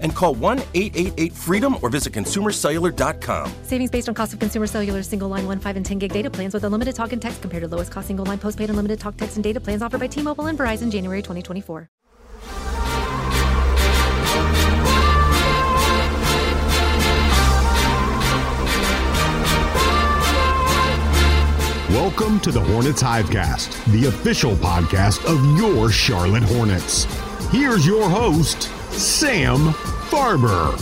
And call 1 888 freedom or visit consumercellular.com. Savings based on cost of consumer cellular single line 1, 5, and 10 gig data plans with unlimited talk and text compared to lowest cost single line postpaid unlimited talk, text, and data plans offered by T Mobile and Verizon January 2024. Welcome to the Hornets Hivecast, the official podcast of your Charlotte Hornets. Here's your host, Sam Farber.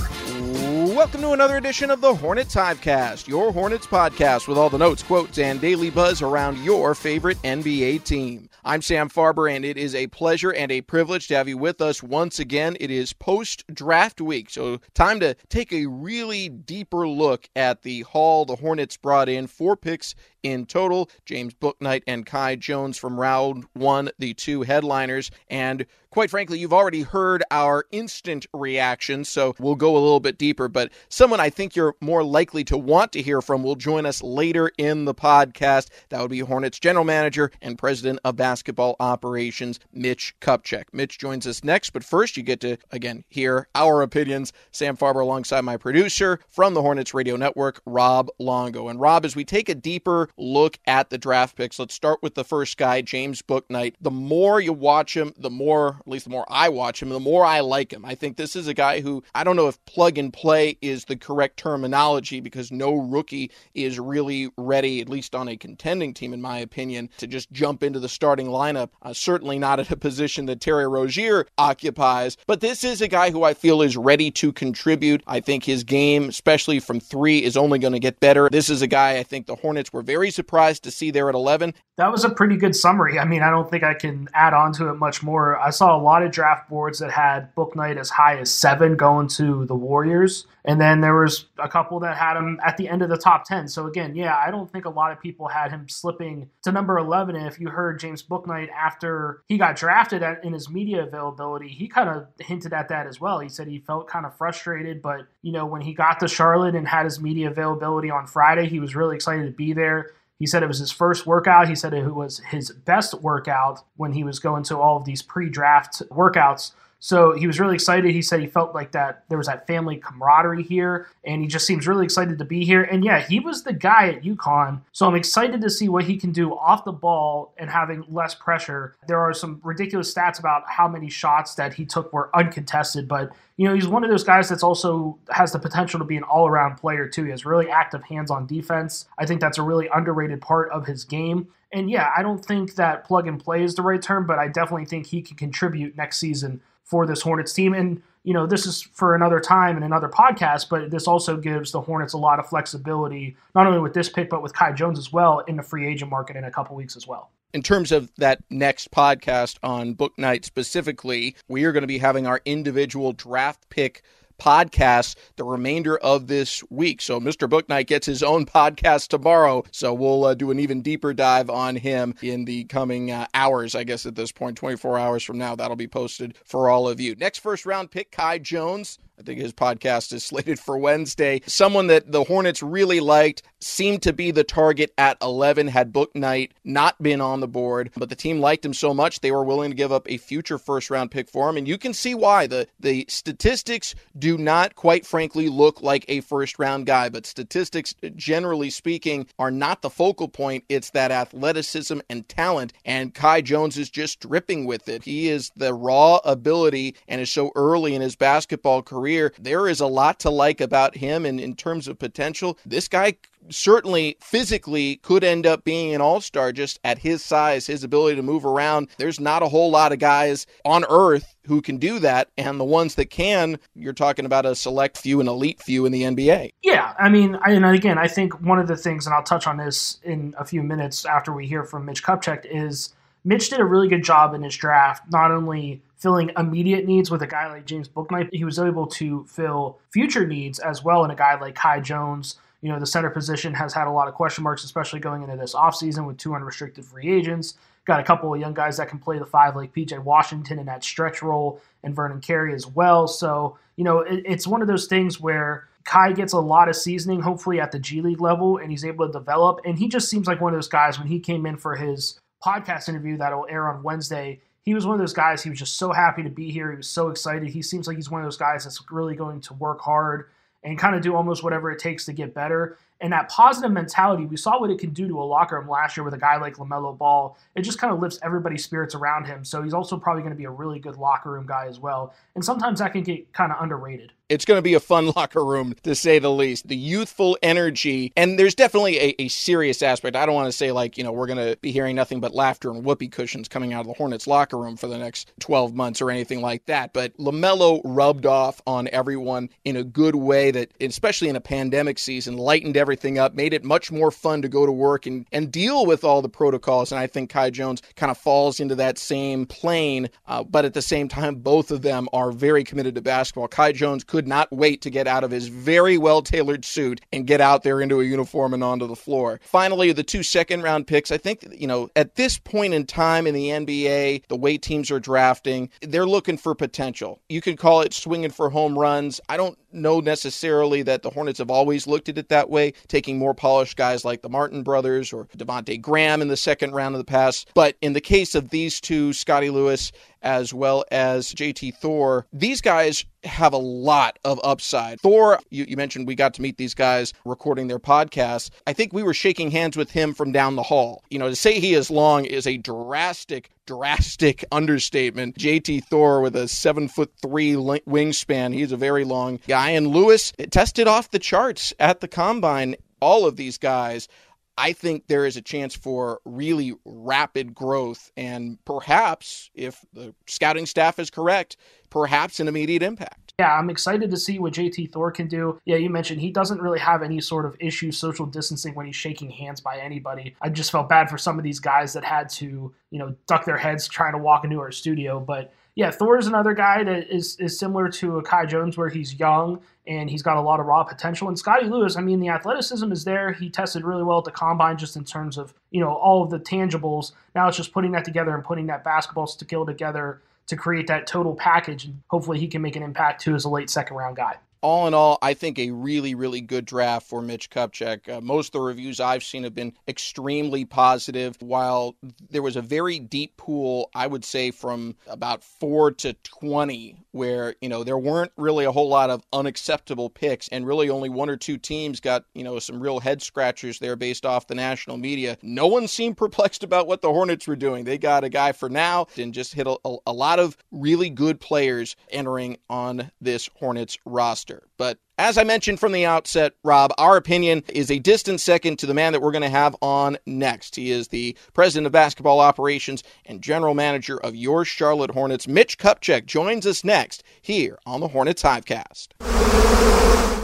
Welcome to another edition of the Hornets Hivecast, your Hornets podcast with all the notes, quotes, and daily buzz around your favorite NBA team. I'm Sam Farber, and it is a pleasure and a privilege to have you with us once again. It is post draft week, so time to take a really deeper look at the haul the Hornets brought in. Four picks in total James Bouknight and Kai Jones from round one, the two headliners. And quite frankly, you've already heard our instant reaction, so we'll go a little bit deeper. But someone I think you're more likely to want to hear from will join us later in the podcast. That would be Hornets general manager and president of basketball operations, Mitch Kupchak. Mitch joins us next, but first you get to, again, hear our opinions. Sam Farber alongside my producer from the Hornets Radio Network, Rob Longo. And Rob, as we take a deeper look at the draft picks. Let's start with the first guy, James Bouknight. The more you watch him, the more, at least the more I watch him, the more I like him. I think this is a guy who, I don't know if plug and play is the correct terminology because no rookie is really ready, at least on a contending team, in my opinion, to just jump into the starting lineup. Uh, certainly not at a position that Terry Rozier occupies, but this is a guy who I feel is ready to contribute. I think his game, especially from three, is only going to get better. This is a guy I think the Hornets were very surprised to see there at 11. That was a pretty good summary. I mean, I don't think I can add on to it much more. I saw a lot of draft boards that had Bouknight as high as seven going to the Warriors. And then there was a couple that had him at the end of the top 10. So again, yeah, I don't think a lot of people had him slipping to number 11. And if you heard James Bouknight after he got drafted at, in his media availability, he kind of hinted at that as well. He said he felt kind of frustrated, but you know, when he got to Charlotte and had his media availability on Friday, he was really excited to be there. He said it was his first workout. He said it was his best workout when he was going to all of these pre-draft workouts. So he was really excited. He said he felt like that there was that family camaraderie here, and he just seems really excited to be here. And yeah, he was the guy at UConn. So I'm excited to see what he can do off the ball and having less pressure. There are some ridiculous stats about how many shots that he took were uncontested, but you know, he's one of those guys that's also has the potential to be an all-around player too. He has really active hands-on defense. I think that's a really underrated part of his game. And yeah, I don't think that plug and play is the right term, but I definitely think he can contribute next season for this Hornets team. And, you know, this is for another time and another podcast, but this also gives the Hornets a lot of flexibility, not only with this pick, but with Kai Jones as well in the free agent market in a couple weeks as well. In terms of that next podcast on Bouknight specifically, we are going to be having our individual draft pick podcasts the remainder of this week. So Mr. Bouknight gets his own podcast tomorrow. So we'll uh, do an even deeper dive on him in the coming uh, hours, I guess at this point, 24 hours from now. That'll be posted for all of you. Next first round pick, Kai Jones I think his podcast is slated for Wednesday. Someone that the Hornets really liked seemed to be the target at 11 had Bouknight not been on the board, but the team liked him so much they were willing to give up a future first round pick for him and you can see why. The the statistics do not quite frankly look like a first round guy, but statistics generally speaking are not the focal point. It's that athleticism and talent and Kai Jones is just dripping with it. He is the raw ability and is so early in his basketball career. There is a lot to like about him and in terms of potential. This guy certainly physically could end up being an all star just at his size, his ability to move around. There's not a whole lot of guys on earth who can do that. And the ones that can, you're talking about a select few, an elite few in the NBA. Yeah. I mean, I, and again, I think one of the things, and I'll touch on this in a few minutes after we hear from Mitch Kupchak, is Mitch did a really good job in his draft, not only filling immediate needs with a guy like James Bouknight, he was able to fill future needs as well in a guy like Kai Jones you know, the center position has had a lot of question marks, especially going into this offseason with two unrestricted free agents. Got a couple of young guys that can play the five, like PJ Washington in that stretch role, and Vernon Carey as well. So, you know, it, it's one of those things where Kai gets a lot of seasoning, hopefully at the G League level, and he's able to develop. And he just seems like one of those guys when he came in for his podcast interview that'll air on Wednesday. He was one of those guys. He was just so happy to be here. He was so excited. He seems like he's one of those guys that's really going to work hard and kind of do almost whatever it takes to get better. And that positive mentality, we saw what it can do to a locker room last year with a guy like LaMelo Ball. It just kind of lifts everybody's spirits around him. So he's also probably going to be a really good locker room guy as well. And sometimes that can get kind of underrated it's going to be a fun locker room to say the least. The youthful energy, and there's definitely a, a serious aspect. I don't want to say like you know we're going to be hearing nothing but laughter and whoopee cushions coming out of the Hornets locker room for the next 12 months or anything like that. But Lamelo rubbed off on everyone in a good way that, especially in a pandemic season, lightened everything up, made it much more fun to go to work and and deal with all the protocols. And I think Kai Jones kind of falls into that same plane, uh, but at the same time, both of them are very committed to basketball. Kai Jones could not wait to get out of his very well tailored suit and get out there into a uniform and onto the floor. Finally, the two second round picks, I think, you know, at this point in time in the NBA, the way teams are drafting, they're looking for potential. You could call it swinging for home runs. I don't know necessarily that the Hornets have always looked at it that way, taking more polished guys like the Martin brothers or Devonte Graham in the second round of the pass. But in the case of these two, Scottie Lewis as well as JT Thor. These guys have a lot of upside. Thor, you, you, mentioned we got to meet these guys recording their podcast. I think we were shaking hands with him from down the hall. You know, to say he is long is a drastic, drastic understatement. JT Thor with a seven foot three wingspan. He's a very long guy. And Lewis tested off the charts at the combine. All of these guys I think there is a chance for really rapid growth and perhaps, if the scouting staff is correct, perhaps an immediate impact. Yeah, I'm excited to see what JT Thor can do. Yeah, you mentioned he doesn't really have any sort of issue social distancing when he's shaking hands by anybody. I just felt bad for some of these guys that had to, you know, duck their heads trying to walk into our studio, but yeah, Thor is another guy that is is similar to a Kai Jones, where he's young and he's got a lot of raw potential. And Scottie Lewis, I mean, the athleticism is there. He tested really well at the combine, just in terms of you know all of the tangibles. Now it's just putting that together and putting that basketball skill together to create that total package. And hopefully, he can make an impact too as a late second round guy all in all, I think a really, really good draft for Mitch Kupchak. Uh, most of the reviews I've seen have been extremely positive. While there was a very deep pool, I would say from about four to 20, where, you know, there weren't really a whole lot of unacceptable picks, and really only one or two teams got, you know, some real head scratchers there based off the national media. No one seemed perplexed about what the Hornets were doing. They got a guy for now and just hit a, a, a lot of really good players entering on this Hornets roster. But as I mentioned from the outset, Rob, our opinion is a distant second to the man that we're going to have on next. He is the president of basketball operations and general manager of your Charlotte Hornets. Mitch Kupchak joins us next here on the Hornets Hivecast.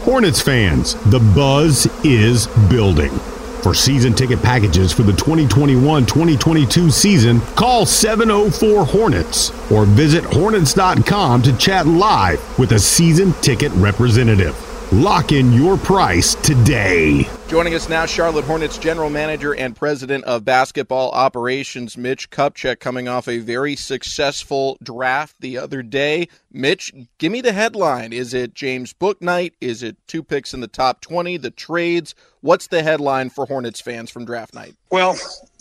Hornets fans, the buzz is building. For season ticket packages for the 2021 2022 season, call 704 Hornets or visit Hornets.com to chat live with a season ticket representative. Lock in your price today. Joining us now, Charlotte Hornets general manager and president of basketball operations, Mitch Kupchak, coming off a very successful draft the other day. Mitch, give me the headline. Is it James Bouknight? Is it two picks in the top 20, the trades? What's the headline for Hornets fans from draft night? Well,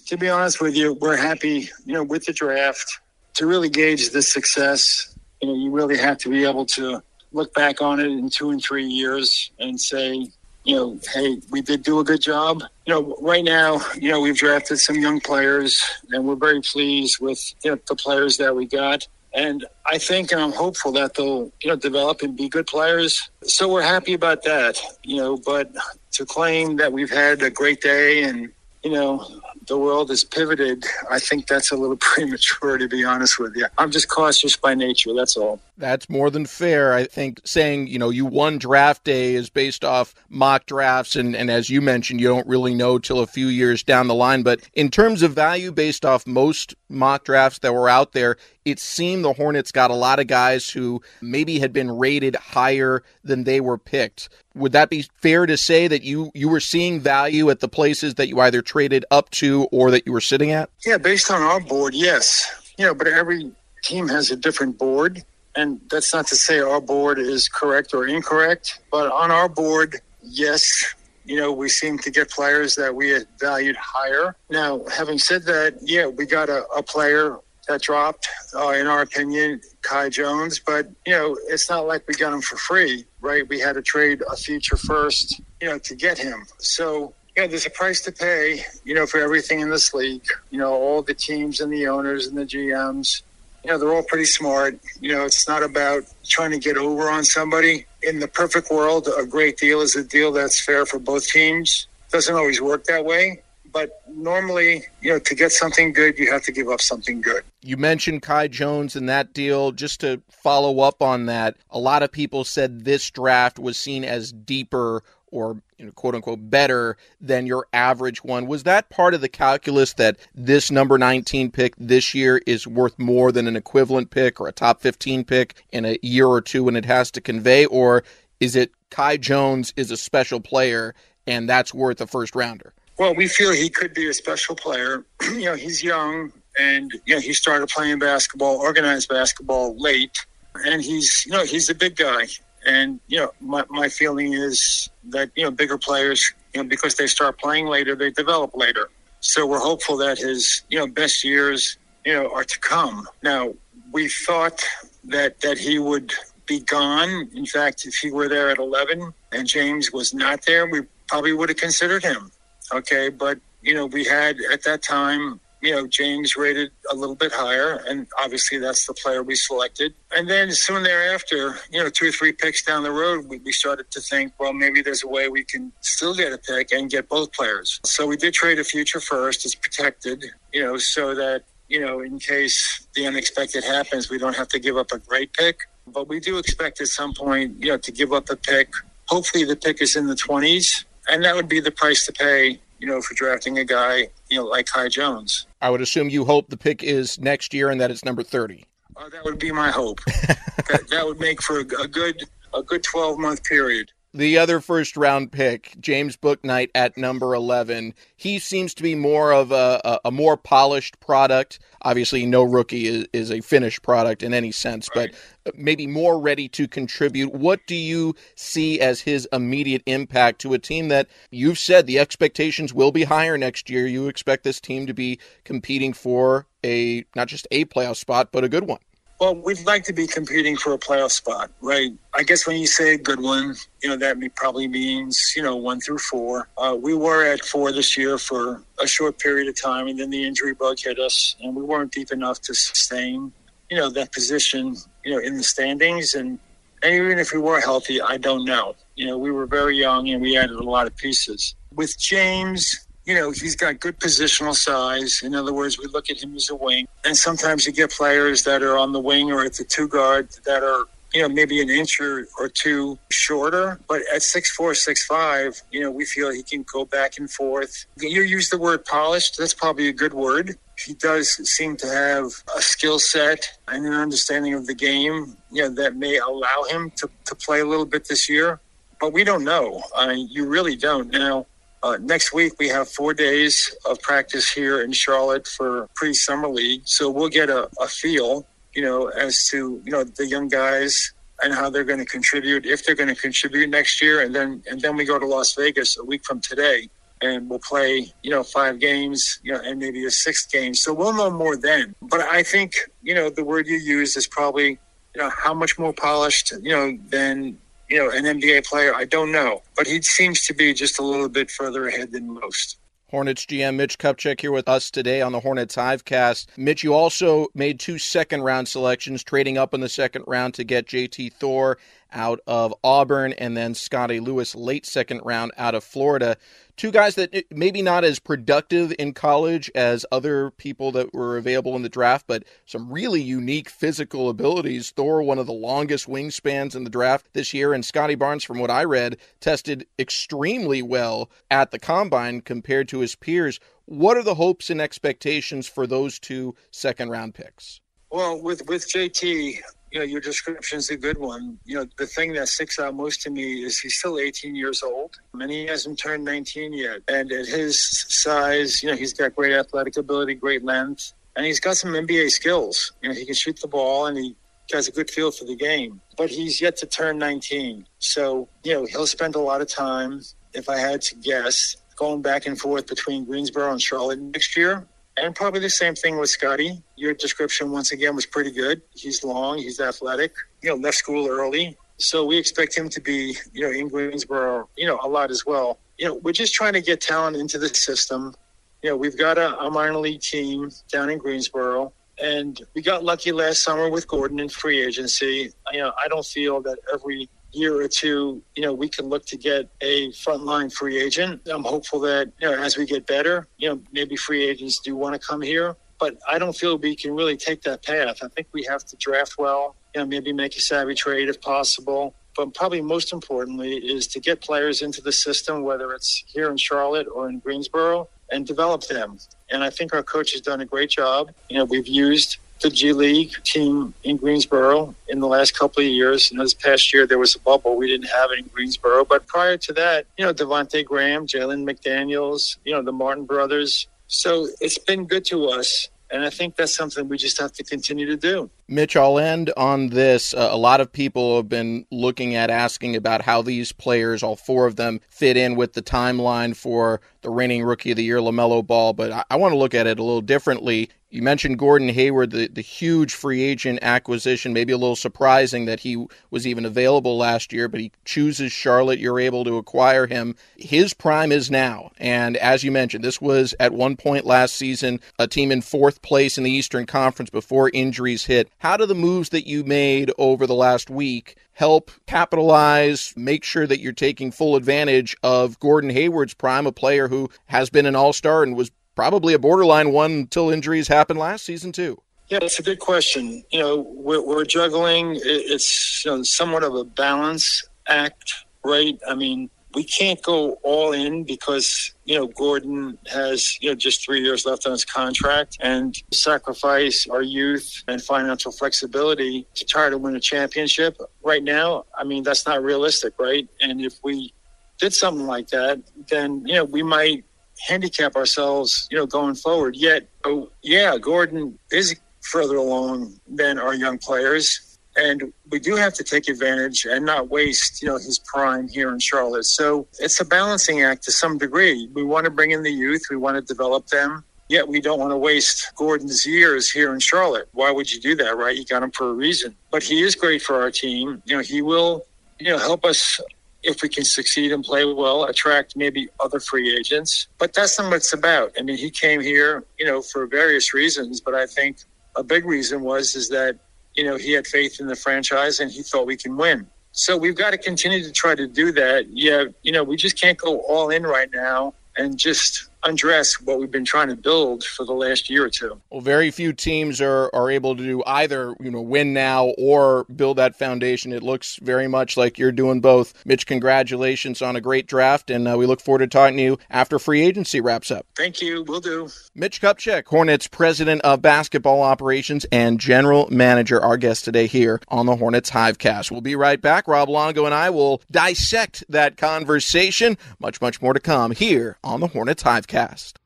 to be honest with you, we're happy, you know, with the draft. To really gauge the success, you know, you really have to be able to look back on it in two and three years and say, you know, hey, we did do a good job. You know, right now, you know, we've drafted some young players and we're very pleased with you know, the players that we got. And I think and I'm hopeful that they'll, you know, develop and be good players. So we're happy about that, you know, but to claim that we've had a great day and, you know, the world has pivoted, I think that's a little premature, to be honest with you. I'm just cautious by nature. That's all. That's more than fair. I think saying, you know, you won draft day is based off mock drafts. And, and as you mentioned, you don't really know till a few years down the line. But in terms of value, based off most mock drafts that were out there, it seemed the Hornets got a lot of guys who maybe had been rated higher than they were picked. Would that be fair to say that you you were seeing value at the places that you either traded up to or that you were sitting at? Yeah, based on our board, yes. You know, but every team has a different board. And that's not to say our board is correct or incorrect, but on our board, yes, you know, we seem to get players that we had valued higher. Now, having said that, yeah, we got a, a player that dropped, uh, in our opinion, Kai Jones. But, you know, it's not like we got him for free, right? We had to trade a future first, you know, to get him. So, yeah, there's a price to pay, you know, for everything in this league. You know, all the teams and the owners and the GMs you know, they're all pretty smart. You know, it's not about trying to get over on somebody. In the perfect world, a great deal is a deal that's fair for both teams. Doesn't always work that way, but normally, you know, to get something good, you have to give up something good. You mentioned Kai Jones in that deal. Just to follow up on that, a lot of people said this draft was seen as deeper or you know, quote unquote better than your average one. Was that part of the calculus that this number 19 pick this year is worth more than an equivalent pick or a top 15 pick in a year or two when it has to convey? Or is it Kai Jones is a special player and that's worth a first rounder? Well, we feel he could be a special player. you know, he's young and you know, he started playing basketball, organized basketball late. And he's, you know, he's a big guy. And you know, my, my feeling is that you know bigger players, you know, because they start playing later, they develop later. So we're hopeful that his you know best years you know are to come. Now we thought that that he would be gone. In fact, if he were there at 11 and James was not there, we probably would have considered him. Okay, but you know we had at that time you know, James rated a little bit higher, and obviously that's the player we selected. And then soon thereafter, you know, two or three picks down the road, we, we started to think, well, maybe there's a way we can still get a pick and get both players. So we did trade a future first. It's protected, you know, so that, you know, in case the unexpected happens, we don't have to give up a great pick. But we do expect at some point, you know, to give up a pick. Hopefully the pick is in the 20s, and that would be the price to pay you know, for drafting a guy, you know, like Kai Jones. I would assume you hope the pick is next year and that it's number 30. Uh, that would be my hope. that, that would make for a, a good a good 12 month period the other first round pick, James Bouknight at number 11, he seems to be more of a, a, a more polished product. Obviously, no rookie is, is, a finished product in any sense, right. but maybe more ready to contribute. What do you see as his immediate impact to a team that you've said the expectations will be higher next year? You expect this team to be competing for a not just a playoff spot, but a good one. Well, we'd like to be competing for a playoff spot, right? I guess when you say a good one, you know, that probably means, you know, one through four. Uh, we were at four this year for a short period of time, and then the injury bug hit us, and we weren't deep enough to sustain, you know, that position, you know, in the standings. And, and even if we were healthy, I don't know. You know, we were very young and we added a lot of pieces. With James, you know, he's got good positional size. In other words, we look at him as a wing. And sometimes you get players that are on the wing or at the two guard that are, you know, maybe an inch or, or two shorter. But at six four, six five, you know, we feel he can go back and forth. You use the word polished. That's probably a good word. He does seem to have a skill set and an understanding of the game, you know, that may allow him to, to play a little bit this year but we don't know. I mean, you really don't. Now, uh, next week we have four days of practice here in Charlotte for pre-summer league, so we'll get a, a feel, you know, as to you know the young guys and how they're going to contribute, if they're going to contribute next year, and then and then we go to Las Vegas a week from today, and we'll play, you know, five games, you know, and maybe a sixth game. So we'll know more then. But I think, you know, the word you use is probably, you know, how much more polished, you know, than you know, an NBA player. I don't know, but he seems to be just a little bit further ahead than most. Hornets GM Mitch Kupchak here with us today on the Hornets Hivecast. Mitch, you also made two second round selections, trading up in the second round to get JT Thor out of Auburn and then Scottie Lewis late second round out of Florida. Two guys that eh, maybe not as productive in college as other people that were available in the draft, but some really unique physical abilities. Thor, one of the longest wingspans in the draft this year, and Scotty Barnes, from what I read, tested extremely well at the combine compared to his peers. What are the hopes and expectations for those two second round picks? Well, with with JT, you know, your description is a good one. You know, the thing that sticks out most to me is he's still 18 years old and he hasn't turned 19 yet. And at his size, you know, he's got great athletic ability, great length, and he's got some NBA skills. You know, he can shoot the ball and he has a good feel for the game, but he's yet to turn 19. So, you know, he'll spend a lot of time, if I had to guess, going back and forth between Greensboro and Charlotte next year. And probably the same thing with Scottie. Your description, once again, was pretty good. He's long, he's athletic, you know, left school early. So we expect him to be, you know, in Greensboro, you know, a lot as well. You know, we're just trying to get talent into the system. You know, we've got a, a minor league team down in Greensboro, and we got lucky last summer with Gordon in free agency. You know, I don't feel that every year or two, you know, we can look to get a frontline free agent. I'm hopeful that, you know, as we get better, you know, maybe free agents do want to come here. But I don't feel we can really take that path. I think we have to draft well, you know, maybe make a savvy trade if possible. But probably most importantly is to get players into the system, whether it's here in Charlotte or in Greensboro, and develop them. And I think our coach has done a great job. You know, we've used the G League team in Greensboro in the last couple of years. And this past year, there was a bubble. We didn't have it in Greensboro. But prior to that, you know, Devonte Graham, Jalen McDaniels, you know, the Martin brothers. So it's been good to us. And I think that's something we just have to continue to do. Mitch, I'll end on this. Uh, a lot of people have been looking at asking about how these players, all four of them, fit in with the timeline for the reigning Rookie of the Year, LaMelo Ball. But I, I want to look at it a little differently. You mentioned Gordon Hayward, the, the huge free agent acquisition, maybe a little surprising that he was even available last year, but he chooses Charlotte. You're able to acquire him. His prime is now. And as you mentioned, this was at one point last season a team in fourth place in the Eastern Conference before injuries hit. How do the moves that you made over the last week help capitalize, make sure that you're taking full advantage of Gordon Hayward's prime, a player who has been an all star and was probably a borderline one until injuries happened last season too. Yeah, it's a good question. You know, we're, we're juggling. It's you know, somewhat of a balance act, right? I mean, we can't go all in because you know Gordon has you know just three years left on his contract and sacrifice our youth and financial flexibility to try to win a championship. Right now, I mean that's not realistic, right? And if we did something like that, then you know we might handicap ourselves, you know, going forward. Yet, oh, yeah, Gordon is further along than our young players, and we do have to take advantage and not waste, you know, his prime here in Charlotte. So it's a balancing act to some degree. We want to bring in the youth, we want to develop them. Yet we don't want to waste Gordon's years here in Charlotte. Why would you do that, right? You got him for a reason. But he is great for our team. You know, he will, you know, help us if we can succeed and play well, attract maybe other free agents. But that's not what it's about. I mean, he came here, you know, for various reasons, but I think a big reason was is that, you know, he had faith in the franchise and he thought we can win. So we've got to continue to try to do that. Yeah, you know, we just can't go all in right now and just undress what we've been trying to build for the last year or two. Well, very few teams are, are able to do either, you know, win now or build that foundation. It looks very much like you're doing both. Mitch, congratulations on a great draft, and uh, we look forward to talking to you after free agency wraps up. Thank you. We'll do. Mitch Kupchak, Hornets president of basketball operations and general manager, our guest today here on the Hornets Hivecast. We'll be right back. Rob Longo and I will dissect that conversation. Much, much more to come here on the Hornets Hivecast cast.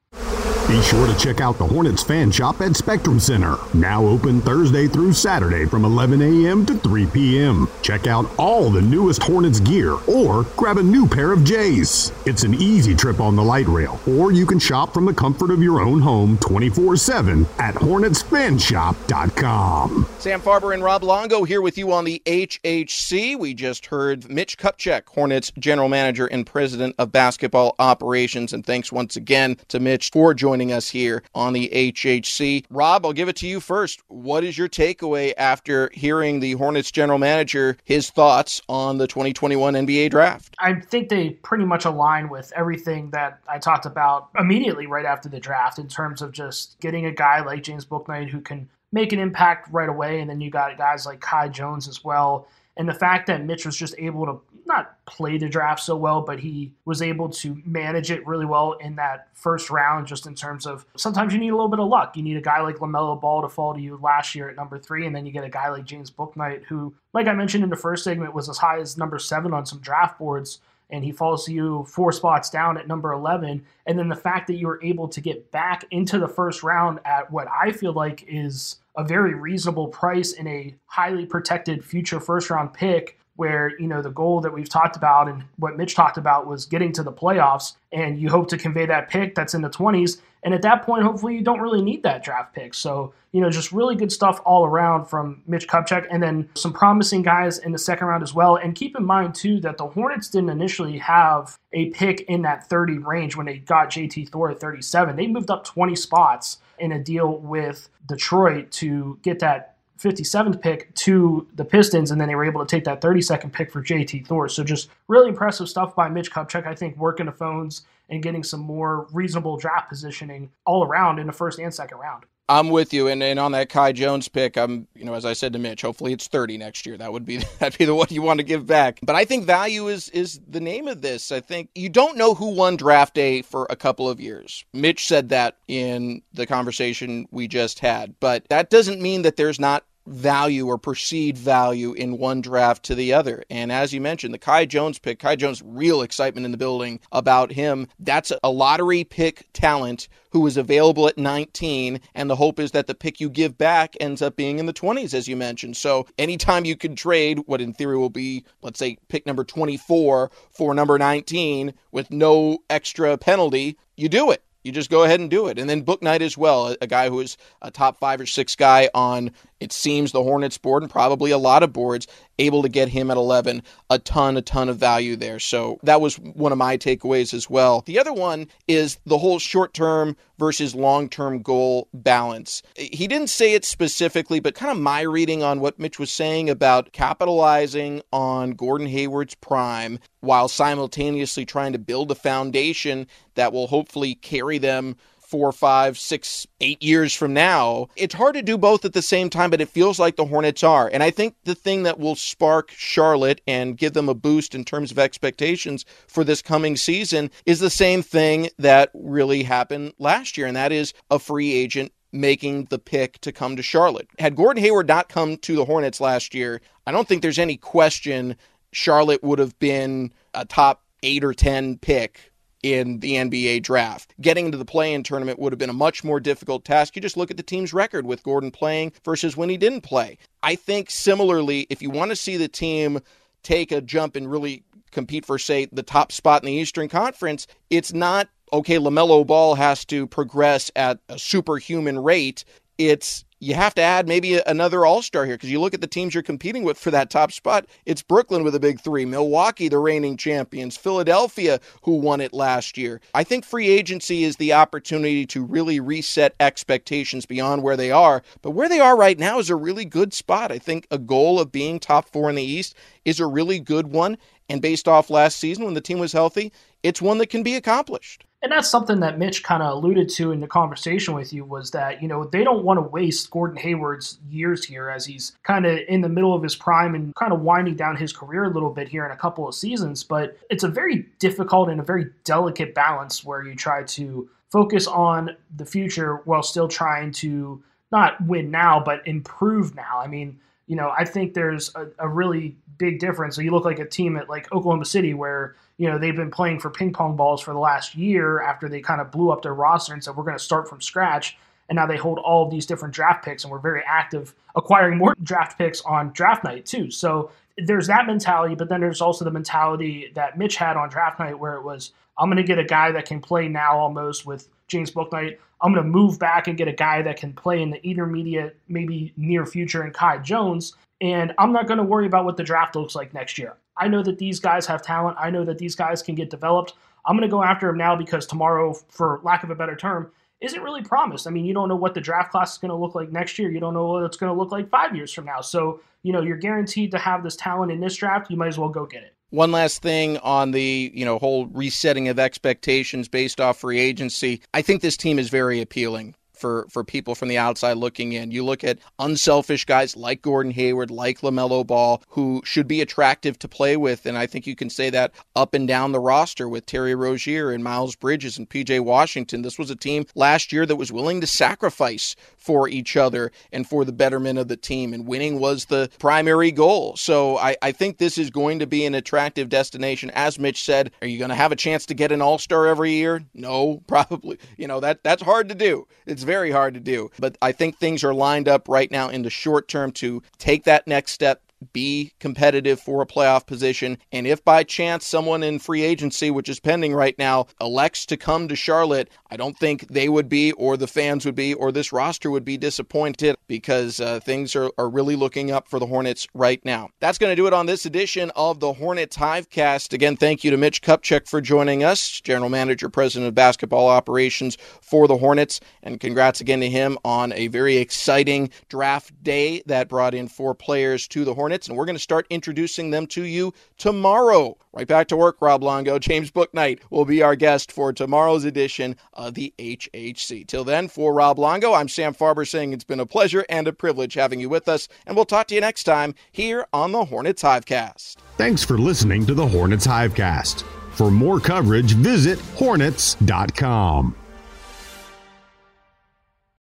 Be sure to check out the Hornets fan shop at Spectrum Center, now open Thursday through Saturday from 11 a.m. to 3 p.m. Check out all the newest Hornets gear or grab a new pair of J's. It's an easy trip on the light rail, or you can shop from the comfort of your own home 24 7 at HornetsFanshop.com. Sam Farber and Rob Longo here with you on the HHC. We just heard Mitch Kupchak, Hornets general manager and president of basketball operations. And thanks once again to Mitch for joining joining us here on the HHC. Rob, I'll give it to you first. What is your takeaway after hearing the Hornets general manager, his thoughts on the 2021 NBA draft? I think they pretty much align with everything that I talked about immediately right after the draft in terms of just getting a guy like James Bouknight who can make an impact right away. And then you got guys like Kai Jones as well. And the fact that Mitch was just able to not play the draft so well, but he was able to manage it really well in that first round, just in terms of sometimes you need a little bit of luck. You need a guy like LaMelo Ball to fall to you last year at number three, and then you get a guy like James Bouknight, who, like I mentioned in the first segment, was as high as number seven on some draft boards. And he falls to you four spots down at number 11. And then the fact that you were able to get back into the first round at what I feel like is a very reasonable price in a highly protected future first round pick where you know the goal that we've talked about and what Mitch talked about was getting to the playoffs and you hope to convey that pick that's in the 20s and at that point hopefully you don't really need that draft pick. So you know just really good stuff all around from Mitch Kupchak and then some promising guys in the second round as well. And keep in mind too that the Hornets didn't initially have a pick in that 30 range when they got JT Thor at 37 they moved up 20 spots in a deal with Detroit to get that 57th pick to the Pistons, and then they were able to take that 32nd pick for JT Thor. So just really impressive stuff by Mitch Kupchak. I think working the phones and getting some more reasonable draft positioning all around in the first and second round. I'm with you, and, and on that Kai Jones pick, I'm you know as I said to Mitch, hopefully it's 30 next year. That would be that'd be the one you want to give back. But I think value is is the name of this. I think you don't know who won draft day for a couple of years. Mitch said that in the conversation we just had, but that doesn't mean that there's not value or perceived value in one draft to the other. And as you mentioned, the Kai Jones pick, Kai Jones, real excitement in the building about him. That's a lottery pick talent who was available at 19. And the hope is that the pick you give back ends up being in the 20s, as you mentioned. So anytime you can trade what in theory will be, let's say, pick number 24 for number 19 with no extra penalty, you do it you just go ahead and do it. And then Bouknight as well, a guy who is a top five or six guy on it seems the Hornets board and probably a lot of boards able to get him at 11 a ton a ton of value there. So that was one of my takeaways as well. The other one is the whole short term versus long term goal balance. He didn't say it specifically but kind of my reading on what Mitch was saying about capitalizing on Gordon Hayward's prime while simultaneously trying to build a foundation that will hopefully carry them four, five, six, eight years from now. It's hard to do both at the same time, but it feels like the Hornets are. And I think the thing that will spark Charlotte and give them a boost in terms of expectations for this coming season is the same thing that really happened last year, and that is a free agent making the pick to come to Charlotte. Had Gordon Hayward not come to the Hornets last year, I don't think there's any question Charlotte would have been a top eight or 10 pick in the NBA draft. Getting into the play in tournament would have been a much more difficult task. You just look at the team's record with Gordon playing versus when he didn't play. I think similarly, if you want to see the team take a jump and really compete for, say, the top spot in the Eastern Conference, it's not okay, LaMelo Ball has to progress at a superhuman rate. It's you have to add maybe another all star here because you look at the teams you're competing with for that top spot. It's Brooklyn with a big three, Milwaukee, the reigning champions, Philadelphia, who won it last year. I think free agency is the opportunity to really reset expectations beyond where they are. But where they are right now is a really good spot. I think a goal of being top four in the East is a really good one. And based off last season when the team was healthy, it's one that can be accomplished. And that's something that Mitch kind of alluded to in the conversation with you was that, you know, they don't want to waste Gordon Hayward's years here as he's kind of in the middle of his prime and kind of winding down his career a little bit here in a couple of seasons. But it's a very difficult and a very delicate balance where you try to focus on the future while still trying to not win now, but improve now. I mean, you know, I think there's a, a really big difference. So you look like a team at like Oklahoma City where you know they've been playing for ping pong balls for the last year after they kind of blew up their roster and said we're going to start from scratch. And now they hold all these different draft picks and we're very active acquiring more draft picks on draft night too. So there's that mentality but then there's also the mentality that mitch had on draft night where it was i'm going to get a guy that can play now almost with james bouknight i'm going to move back and get a guy that can play in the intermediate maybe near future in kai jones and i'm not going to worry about what the draft looks like next year I know that these guys have talent. I know that these guys can get developed. I'm going to go after them now because tomorrow, for lack of a better term, isn't really promised. I mean, you don't know what the draft class is going to look like next year. You don't know what it's going to look like five years from now. So, you know, you're guaranteed to have this talent in this draft. You might as well go get it. One last thing on the, you know, whole resetting of expectations based off free agency. I think this team is very appealing for for people from the outside looking in. You look at unselfish guys like Gordon Hayward, like LaMelo Ball, who should be attractive to play with, and I think you can say that up and down the roster with Terry Rozier and Miles Bridges and PJ Washington. This was a team last year that was willing to sacrifice for each other and for the betterment of the team, and winning was the primary goal. So I, I think this is going to be an attractive destination. As Mitch said, are you going to have a chance to get an All Star every year? No, probably. You know that that's hard to do. It's very very hard to do. But I think things are lined up right now in the short term to take that next step be competitive for a playoff position. And if by chance someone in free agency, which is pending right now, elects to come to Charlotte, I don't think they would be, or the fans would be, or this roster would be disappointed because uh, things are, are really looking up for the Hornets right now. That's going to do it on this edition of the Hornets Hivecast. Again, thank you to Mitch Kupchak for joining us, General Manager, President of Basketball Operations for the Hornets. And congrats again to him on a very exciting draft day that brought in four players to the Hornets. And we're going to start introducing them to you tomorrow. Right back to work, Rob Longo. James Bouknight will be our guest for tomorrow's edition the HHC. Till then, for Rob Longo, I'm Sam Farber saying it's been a pleasure and a privilege having you with us, and we'll talk to you next time here on the Hornets Hivecast. Thanks for listening to the Hornets Hivecast. For more coverage, visit hornets.com.